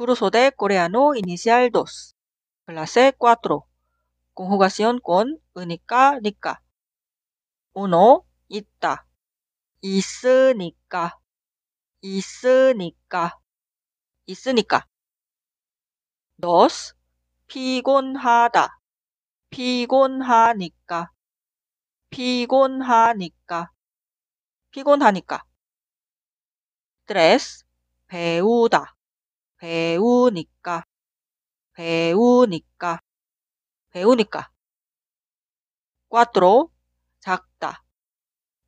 Curso de Coreano Inicial 2. Clase 4. Conjugación con 으니까, 니까. 1. 있다. 있으니까. 있으니까. 있으니까. 2. 피곤하다. 피곤하니까. 피곤하니까. 피곤하니까. 3. 배우다. 배우니까. 배우니까. 배우니까. 4. 작다.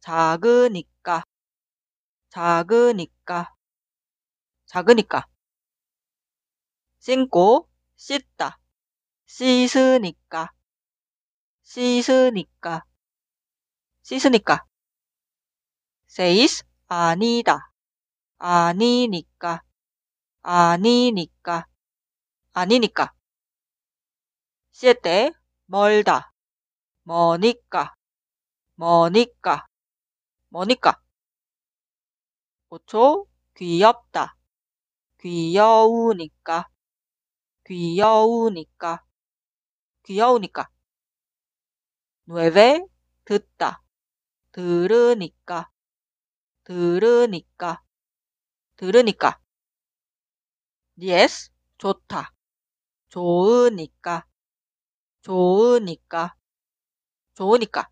작으니까. 작으니까. 작으니까. 5. 씻다. 씻으니까. 씻으니까. 씻으니까. 6. 아니다. 아니니까. 아니니까. 아니니까. 7. 멀다. 머니까. 머니까. 머니까. 5초 귀엽다. 귀여우니까. 귀여우니까. 귀여우니까. 9. 듣다. 들으니까. 들으니까. 들으니까. 10. 좋다. 좋으니까. 좋으니까. 좋으니까.